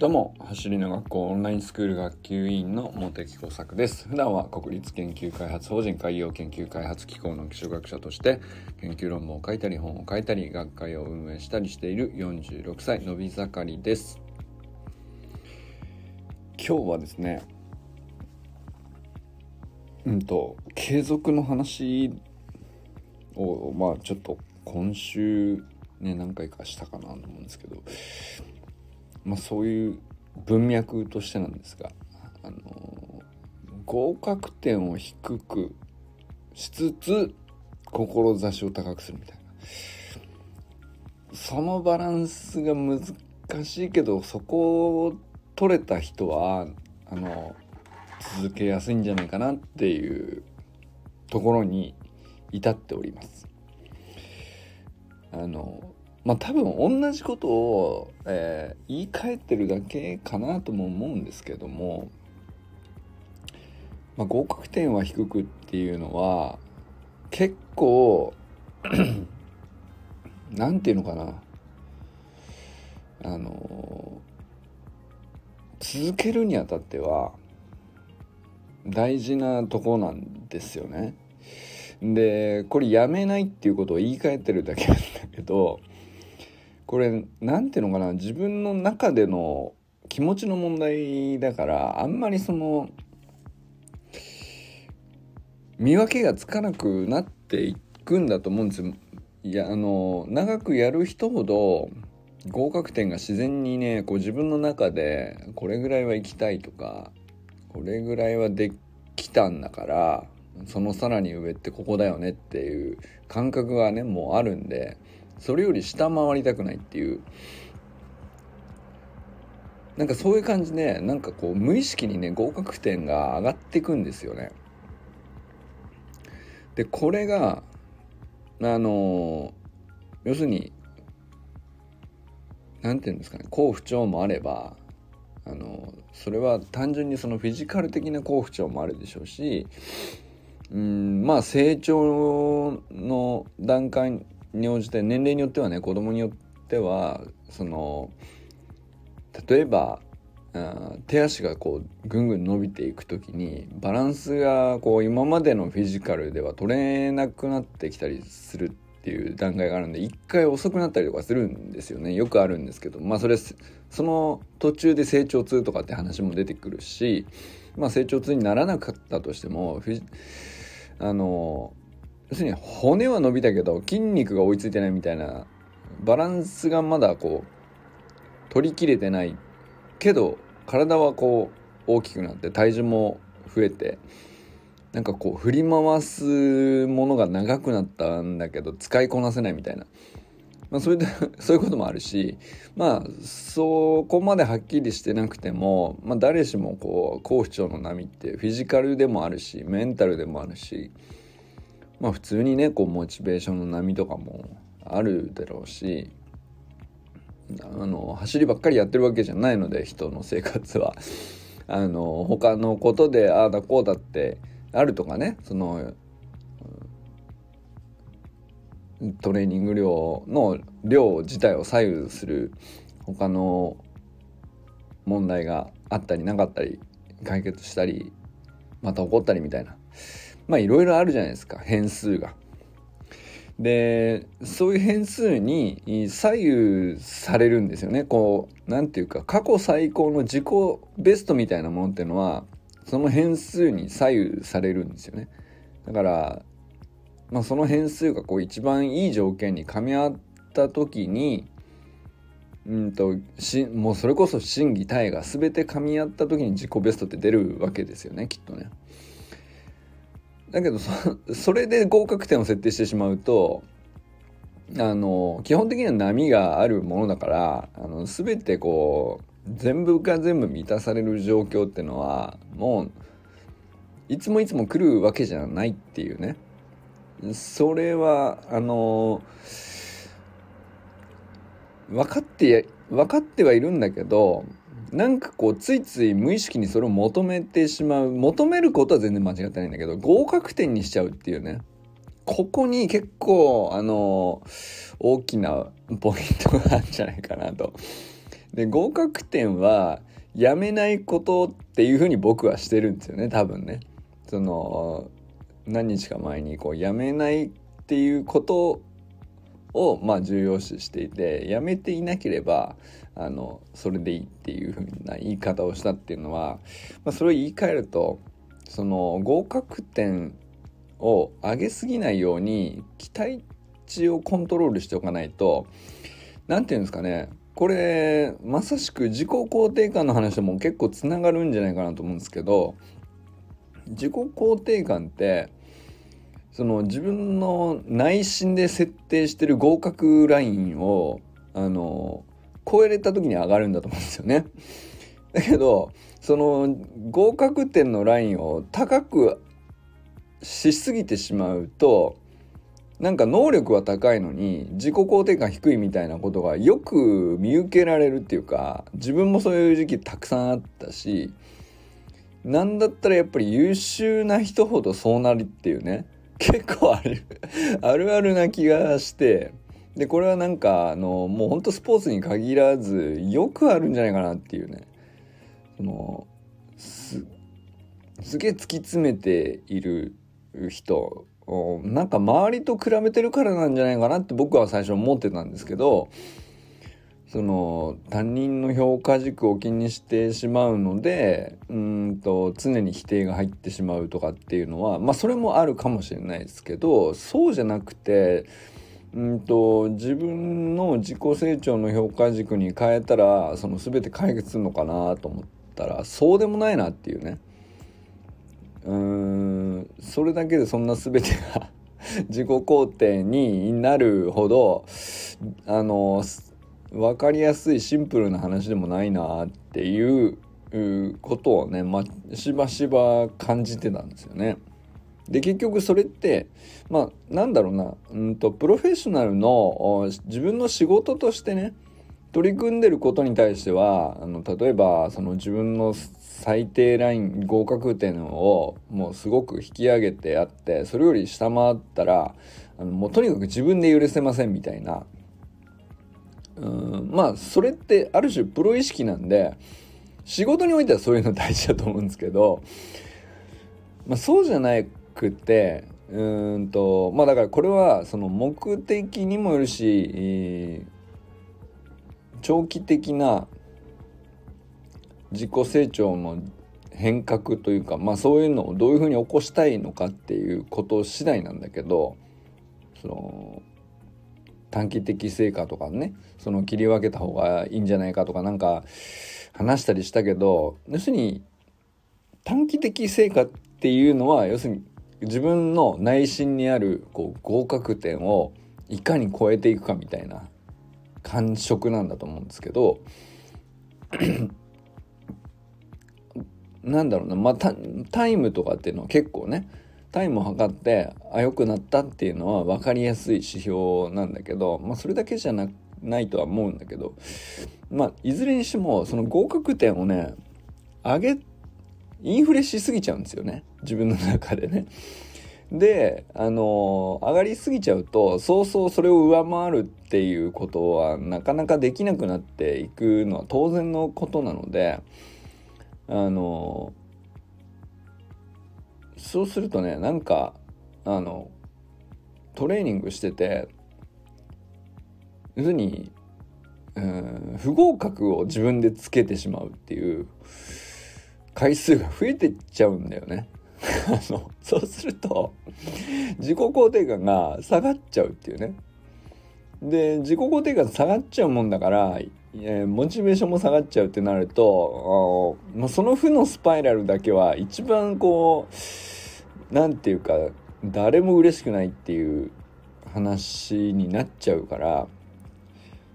どうも走りの学校オンラインスクール学級委員の茂木耕作です。普段は国立研究開発法人海洋研究開発機構の基礎学者として研究論文を書いたり本を書いたり学会を運営したりしている46歳のび盛りです。今日はですねうんと継続の話をまあちょっと今週ね何回かしたかなと思うんですけどまあ、そういう文脈としてなんですが、あの合格点を低くしつつ志を高くするみたいなそのバランスが難しいけどそこを取れた人はあの続けやすいんじゃないかなっていうところに至っております。あのまあ多分同じことを、えー、言い換えてるだけかなとも思うんですけども、まあ、合格点は低くっていうのは結構 なんていうのかなあの続けるにあたっては大事なとこなんですよね。でこれやめないっていうことを言い換えてるだけなんだけどこれ何ていうのかな自分の中での気持ちの問題だからあんまりその見分けがつかなくなっていくんだと思うんですよ。いやあの長くやる人ほど合格点が自然にねこう自分の中でこれぐらいは行きたいとかこれぐらいはできたんだからそのさらに上ってここだよねっていう感覚がねもうあるんでそれより下回りたくないっていうなんかそういう感じでなんかこう無意識にね合格点が上がっていくんですよね。でこれがあの要するに何て言うんですかね好不調もあればあのそれは単純にそのフィジカル的な好不調もあるでしょうしうんまあ成長の段階に応じて年齢によってはね子供によってはその例えば手足がこうぐんぐん伸びていく時にバランスがこう今までのフィジカルでは取れなくなってきたりするっていう段階があるんで一回遅くなったりとかするんですよね。よくあるんですけどまあそれその途中で成長痛とかって話も出てくるしまあ成長痛にならなかったとしてもあの要するに骨は伸びたけど筋肉が追いついてないみたいなバランスがまだこう取りきれてないけど体はこう大きくなって体重も増えてなんかこう振り回すものが長くなったんだけど使いこなせないみたいな、まあ、それで そういうこともあるしまあそこまではっきりしてなくても、まあ、誰しもこう好不調の波ってフィジカルでもあるしメンタルでもあるしまあ普通にねこうモチベーションの波とかもあるだろうしあの走りばっかりやってるわけじゃないので人の生活は。あの他のことでああだこうだってあるとかねそのトレーニング量の量自体を左右する他の問題があったりなかったり解決したりまた起こったりみたいなまあいろいろあるじゃないですか変数が。でそういう変数に左右されるんですよねこう何て言うか過去最高の自己ベストみたいなものっていうのはその変数に左右されるんですよねだから、まあ、その変数がこう一番いい条件に噛み合った時にうんとしもうそれこそ心技体が全て噛み合った時に自己ベストって出るわけですよねきっとね。だけどそれで合格点を設定してしまうとあの基本的には波があるものだからあの全てこう全部が全部満たされる状況ってのはもういつもいつも来るわけじゃないっていうね。それはあの分かって分かってはいるんだけどなんかこうついつい無意識にそれを求めてしまう求めることは全然間違ってないんだけど合格点にしちゃうっていうねここに結構あの大きなポイントがあるんじゃないかなと。で合格点はやめないことっていうふうに僕はしてるんですよね多分ね。その何日か前にこうやめないっていうことをまあ重要視していてやめていなければあのそれでいいっていう風な言い方をしたっていうのは、まあ、それを言い換えるとその合格点を上げすぎないように期待値をコントロールしておかないと何て言うんですかねこれまさしく自己肯定感の話とも結構つながるんじゃないかなと思うんですけど自己肯定感ってその自分の内心で設定してる合格ラインをあの超えれた時に上がるんだと思うんですよね。だけどその合格点のラインを高くしすぎてしまうとなんか能力は高いのに自己肯定感低いみたいなことがよく見受けられるっていうか自分もそういう時期たくさんあったしなんだったらやっぱり優秀な人ほどそうなるっていうね結構あるあるあるな気がしてでこれはなんかあのもうほんとスポーツに限らずよくあるんじゃないかなっていうね。そのすすげえ突き詰めている人なんか周りと比べてるからなんじゃないかなって僕は最初思ってたんですけどその他人の評価軸を気にしてしまうのでうんと常に否定が入ってしまうとかっていうのはまあそれもあるかもしれないですけどそうじゃなくてうんと自分の自己成長の評価軸に変えたらその全て解決するのかなと思ったらそうでもないなっていうね。うんそれだけでそんな全てが 自己肯定になるほどあの分かりやすいシンプルな話でもないなっていうことをね、ま、しばしば感じてたんですよね。で結局それってまあなんだろうなうんとプロフェッショナルの自分の仕事としてね取り組んでることに対してはあの例えばその自分の最低ライン合格点をもうすごく引き上げてあってそれより下回ったらあのもうとにかく自分で許せませんみたいなうんまあそれってある種プロ意識なんで仕事においてはそういうの大事だと思うんですけど、まあ、そうじゃなくてうんとまあだからこれはその目的にもよるし、長期的な自己成長の変革というかまあそういうのをどういうふうに起こしたいのかっていうこと次第なんだけどその短期的成果とかねその切り分けた方がいいんじゃないかとかなんか話したりしたけど要するに短期的成果っていうのは要するに自分の内心にあるこう合格点をいかに超えていくかみたいな感触なんだと思うんですけどなんだろうな、まあ、タイムとかっていうのは結構ねタイムを測ってあ良くなったっていうのは分かりやすい指標なんだけど、まあ、それだけじゃなないとは思うんだけどまあいずれにしてもその合格点をね上げインフレしすぎちゃうんですよね自分の中でね。であの上がりすぎちゃうとそうそうそれを上回るっていうことはなかなかできなくなっていくのは当然のことなのであのそうするとねなんかあのトレーニングしてて要するに、うん、不合格を自分でつけてしまうっていう回数が増えてっちゃうんだよね。あのそうすると自己肯定感が下がっちゃうっていうね。で自己肯定感下がっちゃうもんだから、えー、モチベーションも下がっちゃうってなるとあ、まあ、その負のスパイラルだけは一番こう何て言うか誰も嬉しくないっていう話になっちゃうから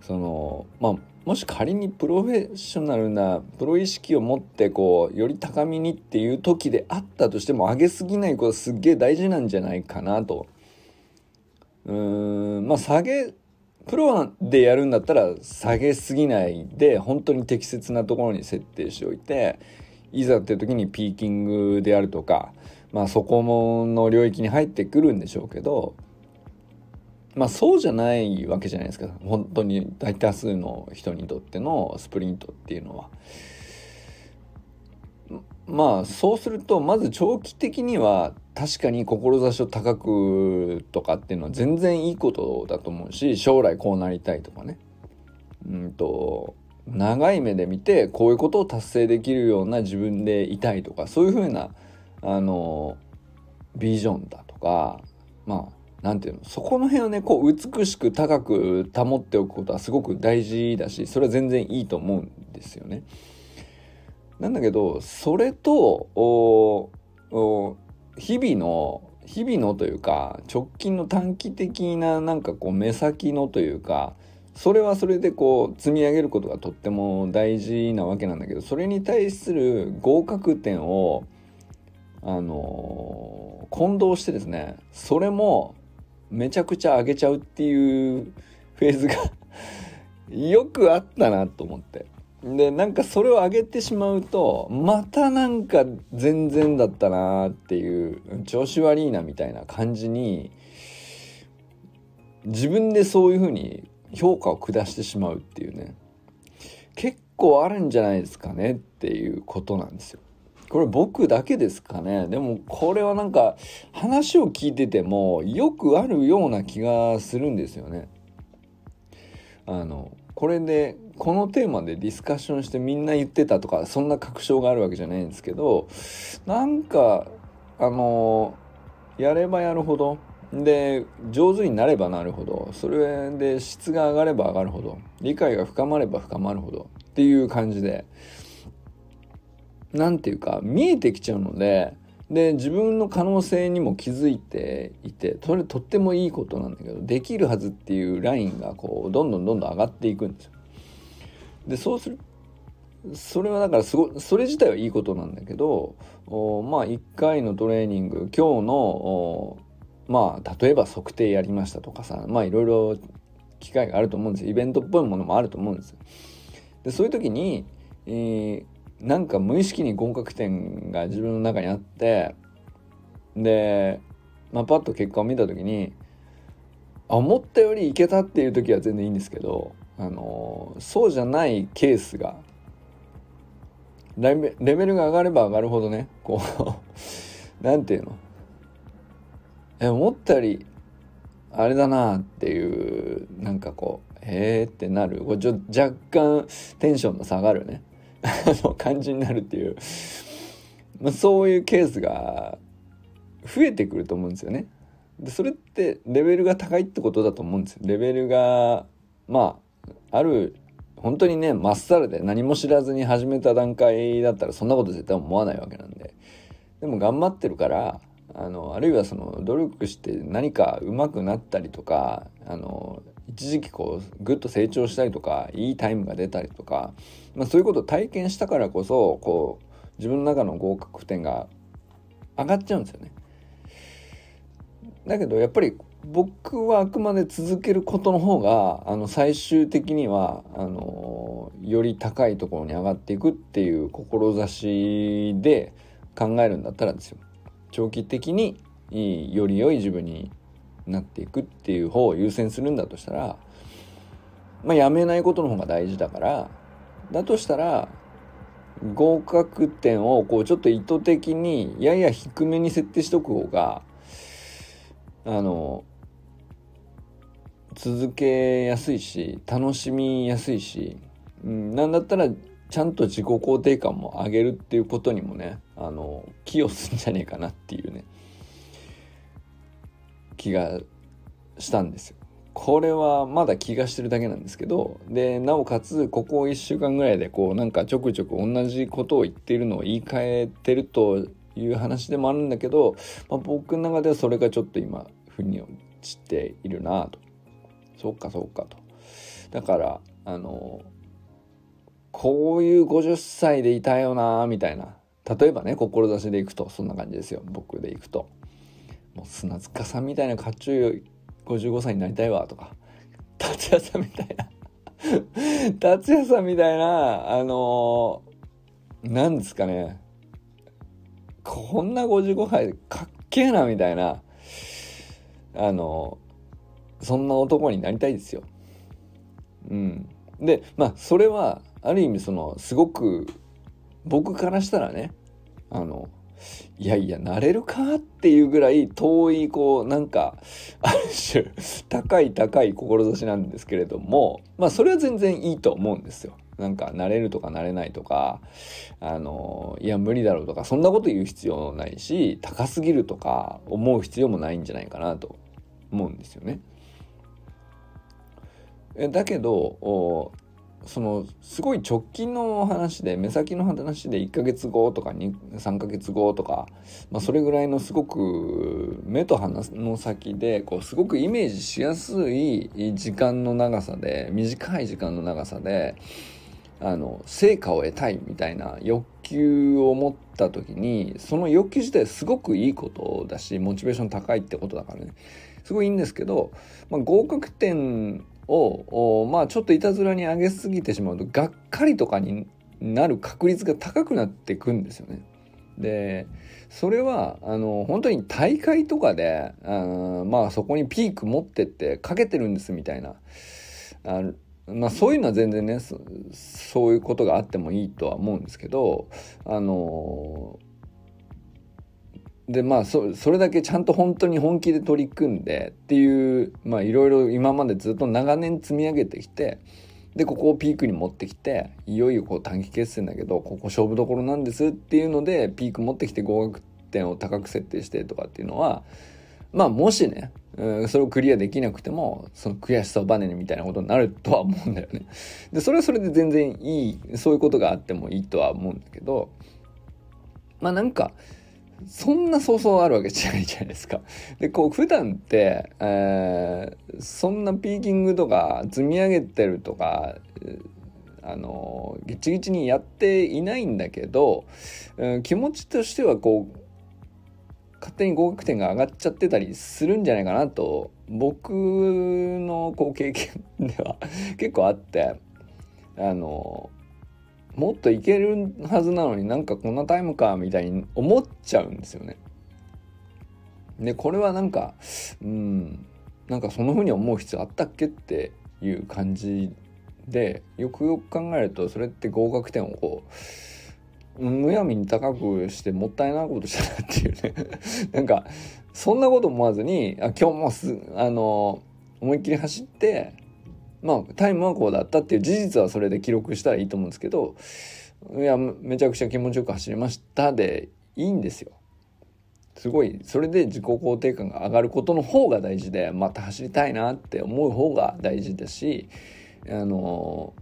そのまあもし仮にプロフェッショナルなプロ意識を持ってこうより高みにっていう時であったとしても上げすぎないことすっげえ大事なんじゃないかなと。うーんまあ下げプロでやるんだったら下げすぎないで本当に適切なところに設定しておいていざっていう時にピーキングであるとかまあそこの領域に入ってくるんでしょうけどまあそうじゃないわけじゃないですか本当に大多数の人にとってのスプリントっていうのは。まあそうするとまず長期的には確かに志を高くとかっていうのは全然いいことだと思うし将来こうなりたいとかねうんと長い目で見てこういうことを達成できるような自分でいたいとかそういうふうなあのビジョンだとかまあ何て言うのそこの辺をねこう美しく高く保っておくことはすごく大事だしそれは全然いいと思うんですよね。なんだけどそれと日々の日々のというか直近の短期的ななんかこう目先のというかそれはそれでこう積み上げることがとっても大事なわけなんだけどそれに対する合格点をあの混同してですねそれもめちゃくちゃ上げちゃうっていうフェーズが よくあったなと思って。でなんかそれを上げてしまうとまたなんか全然だったなっていう調子悪いなみたいな感じに自分でそういうふうに評価を下してしまうっていうね結構あるんじゃないですかねっていうことなんですよ。これ僕だけですかねでもこれはなんか話を聞いててもよくあるような気がするんですよね。あのこれでこのテーマでディスカッションしてみんな言ってたとかそんな確証があるわけじゃないんですけどなんかあのやればやるほど。で上手になればなるほど。それで質が上がれば上がるほど。理解が深まれば深まるほど。っていう感じで。何て言うか見えてきちゃうのでで自分の可能性にも気づいていてそれとってもいいことなんだけどできるはずっていうラインがこうどんどんどんどん上がっていくんですよ。でそうするそれはだからすごそれ自体はいいことなんだけどまあ1回のトレーニング今日のまあ例えば測定やりましたとかさまあいろいろ機会があると思うんですイベントっぽいものもあると思うんですよ。でそういう時に、えー、なんか無意識に合格点が自分の中にあってで、まあ、パッと結果を見た時にあ思ったよりいけたっていう時は全然いいんですけど、あのそうじゃないケースがレベルが上がれば上がるほどねこう なんていうの？え思ったよりあれだなっていうなんかこうへえってなるこちょ若干テンションの下がるね 感じになるっていう、まあ、そういうケースが増えてくると思うんですよね。でそれってレベルが高いってことだと思うんですよ。レベルがまあある本当にねまっさらで何も知らずに始めた段階だったらそんなこと絶対思わないわけなんででも頑張ってるからあのあるいはその努力して何か上手くなったりとかあの一時期こうぐっと成長したりとかいいタイムが出たりとか、まあ、そういうことを体験したからこそこう自分の中の合格点が上がっちゃうんですよね。だけどやっぱり僕はあくまで続けることの方があの最終的にはあのより高いところに上がっていくっていう志で考えるんだったらですよ。長期的により良い自分になっていくっていう方を優先するんだとしたらまあやめないことの方が大事だからだとしたら合格点をこうちょっと意図的にやや低めに設定しとく方があの続けやすいし楽しみやすいし、うん、なんだったらちゃんと自己肯定感も上げるっていうことにもねあの寄与するんじゃねえかなっていうね気がしたんですよ。これはまだ気がしてるだけなんですけどでなおかつここ1週間ぐらいでこうなんかちょくちょく同じことを言っているのを言い換えてるという話でもあるんだけど、まあ、僕の中ではそれがちょっと今腑に落ちているなとそうかそうかと。だからあのこういう50歳でいたよなみたいな。例えばね志でいくとそんな感じですよ。僕でいくと。もう砂塚さんみたいな甲冑55歳になりたいわとか。達也さんみたいな。達也さんみたいなあのー、なんですかね。こんな55歳かっけえなみたいな。あの、そんな男になりたいですよ。うん、でまあそれはある意味そのすごく僕からしたらねあのいやいやなれるかっていうぐらい遠いこうなんか ある種高い高い志なんですけれどもまあそれは全然いいと思うんですよ。なんかなれるとかなれないとかあのいや無理だろうとかそんなこと言う必要ないし高すぎるとか思う必要もないんじゃないかなと思うんですよね。だけどそのすごい直近の話で目先の話で1ヶ月後とか3ヶ月後とか、まあ、それぐらいのすごく目と鼻の先でこうすごくイメージしやすい時間の長さで短い時間の長さであの成果を得たいみたいな欲求を持った時にその欲求自体すごくいいことだしモチベーション高いってことだからね。すごいいいんですけど、まあ、合格点をまあちょっといたずらに上げすぎてしまうとがっかりとかになる確率が高くなっていくんですよね。でそれはあの本当に大会とかであまあそこにピーク持ってってかけてるんですみたいなあまあそういうのは全然ねそういうことがあってもいいとは思うんですけどあのでまあそれだけちゃんと本当に本気で取り組んでっていうまあいろいろ今までずっと長年積み上げてきてでここをピークに持ってきていよいよこう短期決戦だけどここ勝負どころなんですっていうのでピーク持ってきて合格点を高く設定してとかっていうのはまあもしね、それをクリアできなくてもその悔しさをバネにみたいなことになるとは思うんだよね。でそれはそれで全然いいそういうことがあってもいいとは思うんだけどまあなんかそんなそうそうあるわけじゃないじゃないですか。で、こう普段って、えー、そんなピーキングとか積み上げてるとか、あの、ギチギチにやっていないんだけど、うん、気持ちとしてはこう、勝手に合格点が上がっちゃってたりするんじゃないかなと、僕のこう経験では結構あって、あの、もっといけるはずなのになんかこんなタイムかみたいに思っちゃうんですよね。でこれはなんかうんなんかそのふうに思う必要あったっけっていう感じでよくよく考えるとそれって合格点をこうむやみに高くしてもったいないことしたなっていうね なんかそんなこと思わずにあ今日もすあの思いっきり走ってまあタイムはこうだったっていう事実はそれで記録したらいいと思うんですけどいやめちゃくちゃ気持ちよく走りましたでいいんですよ。すごいそれで自己肯定感が上がることの方が大事でまた走りたいなって思う方が大事だしあの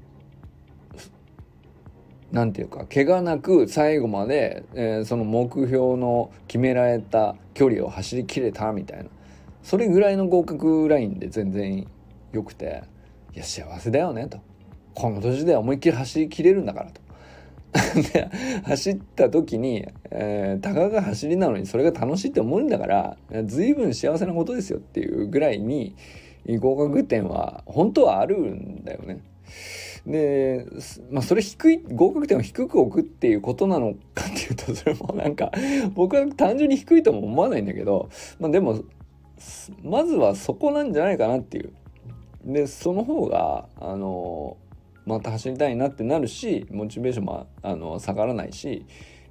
なんていうか怪我なく最後まで、えー、その目標の決められた距離を走りきれたみたいなそれぐらいの合格ラインで全然よくていや幸せだよねと。この年で思いっきり走りきれるんだからと。で走った時に、えー、たかが走りなのにそれが楽しいって思うんだから随分幸せなことですよっていうぐらいに合格点は本当はあるんだよね。で、まあ、それ低い合格点を低く置くっていうことなのかっていうとそれもなんか僕は単純に低いとも思わないんだけど、まあ、でもまずはそこなんじゃないかなっていう。でその方があのまた走りたいなってなるしモチベーションもあの下がらないし、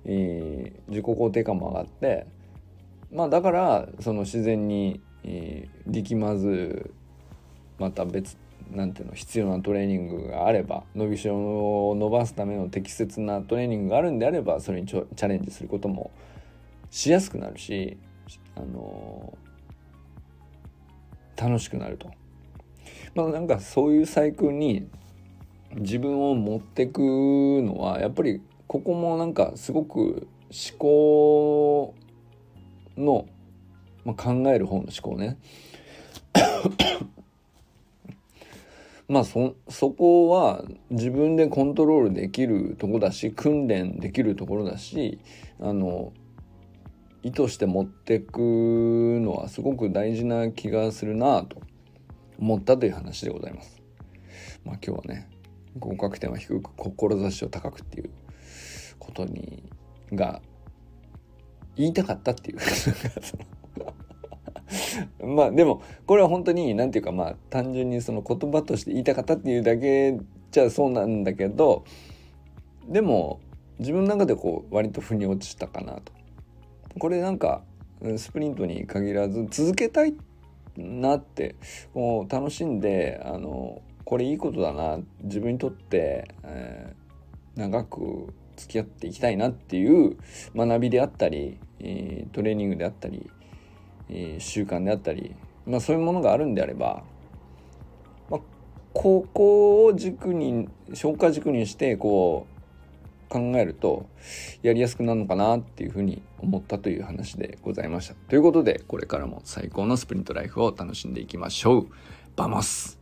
えー、自己肯定感も上がってまあだからその自然に、えー、力まずまた別なんていうの必要なトレーニングがあれば伸びしろを伸ばすための適切なトレーニングがあるんであればそれにチャレンジすることもしやすくなるし、あのー、楽しくなると。まあなんかそういうサイクルに自分を持ってくのはやっぱりここもなんかすごく思考の、まあ、考える方の思考ね。まあそそこは自分でコントロールできるとこだし訓練できるところだしあの意図して持ってくのはすごく大事な気がするなと。思ったという話でございます。まあ今日はね合格点は低く志を高くっていうことにが言いたかったっていう まあでもこれは本当に何て言うかまあ単純にその言葉として言いたかったっていうだけじゃそうなんだけどでも自分の中でこう割と腑に落ちたかなと。これなんかスプリントに限らず続けたいなってこう楽しんであのこれいいことだな。自分にとって、えー、長く付き合っていきたいなっていう学びであったり、えー、トレーニングであったり、えー、習慣であったり、まあ、そういうものがあるんであれば、まあ、ここを軸に消化軸にしてこう考えるとやりやすくなるのかなっていうふうに思ったという話でございました。ということでこれからも最高のスプリントライフを楽しんでいきましょう。バモス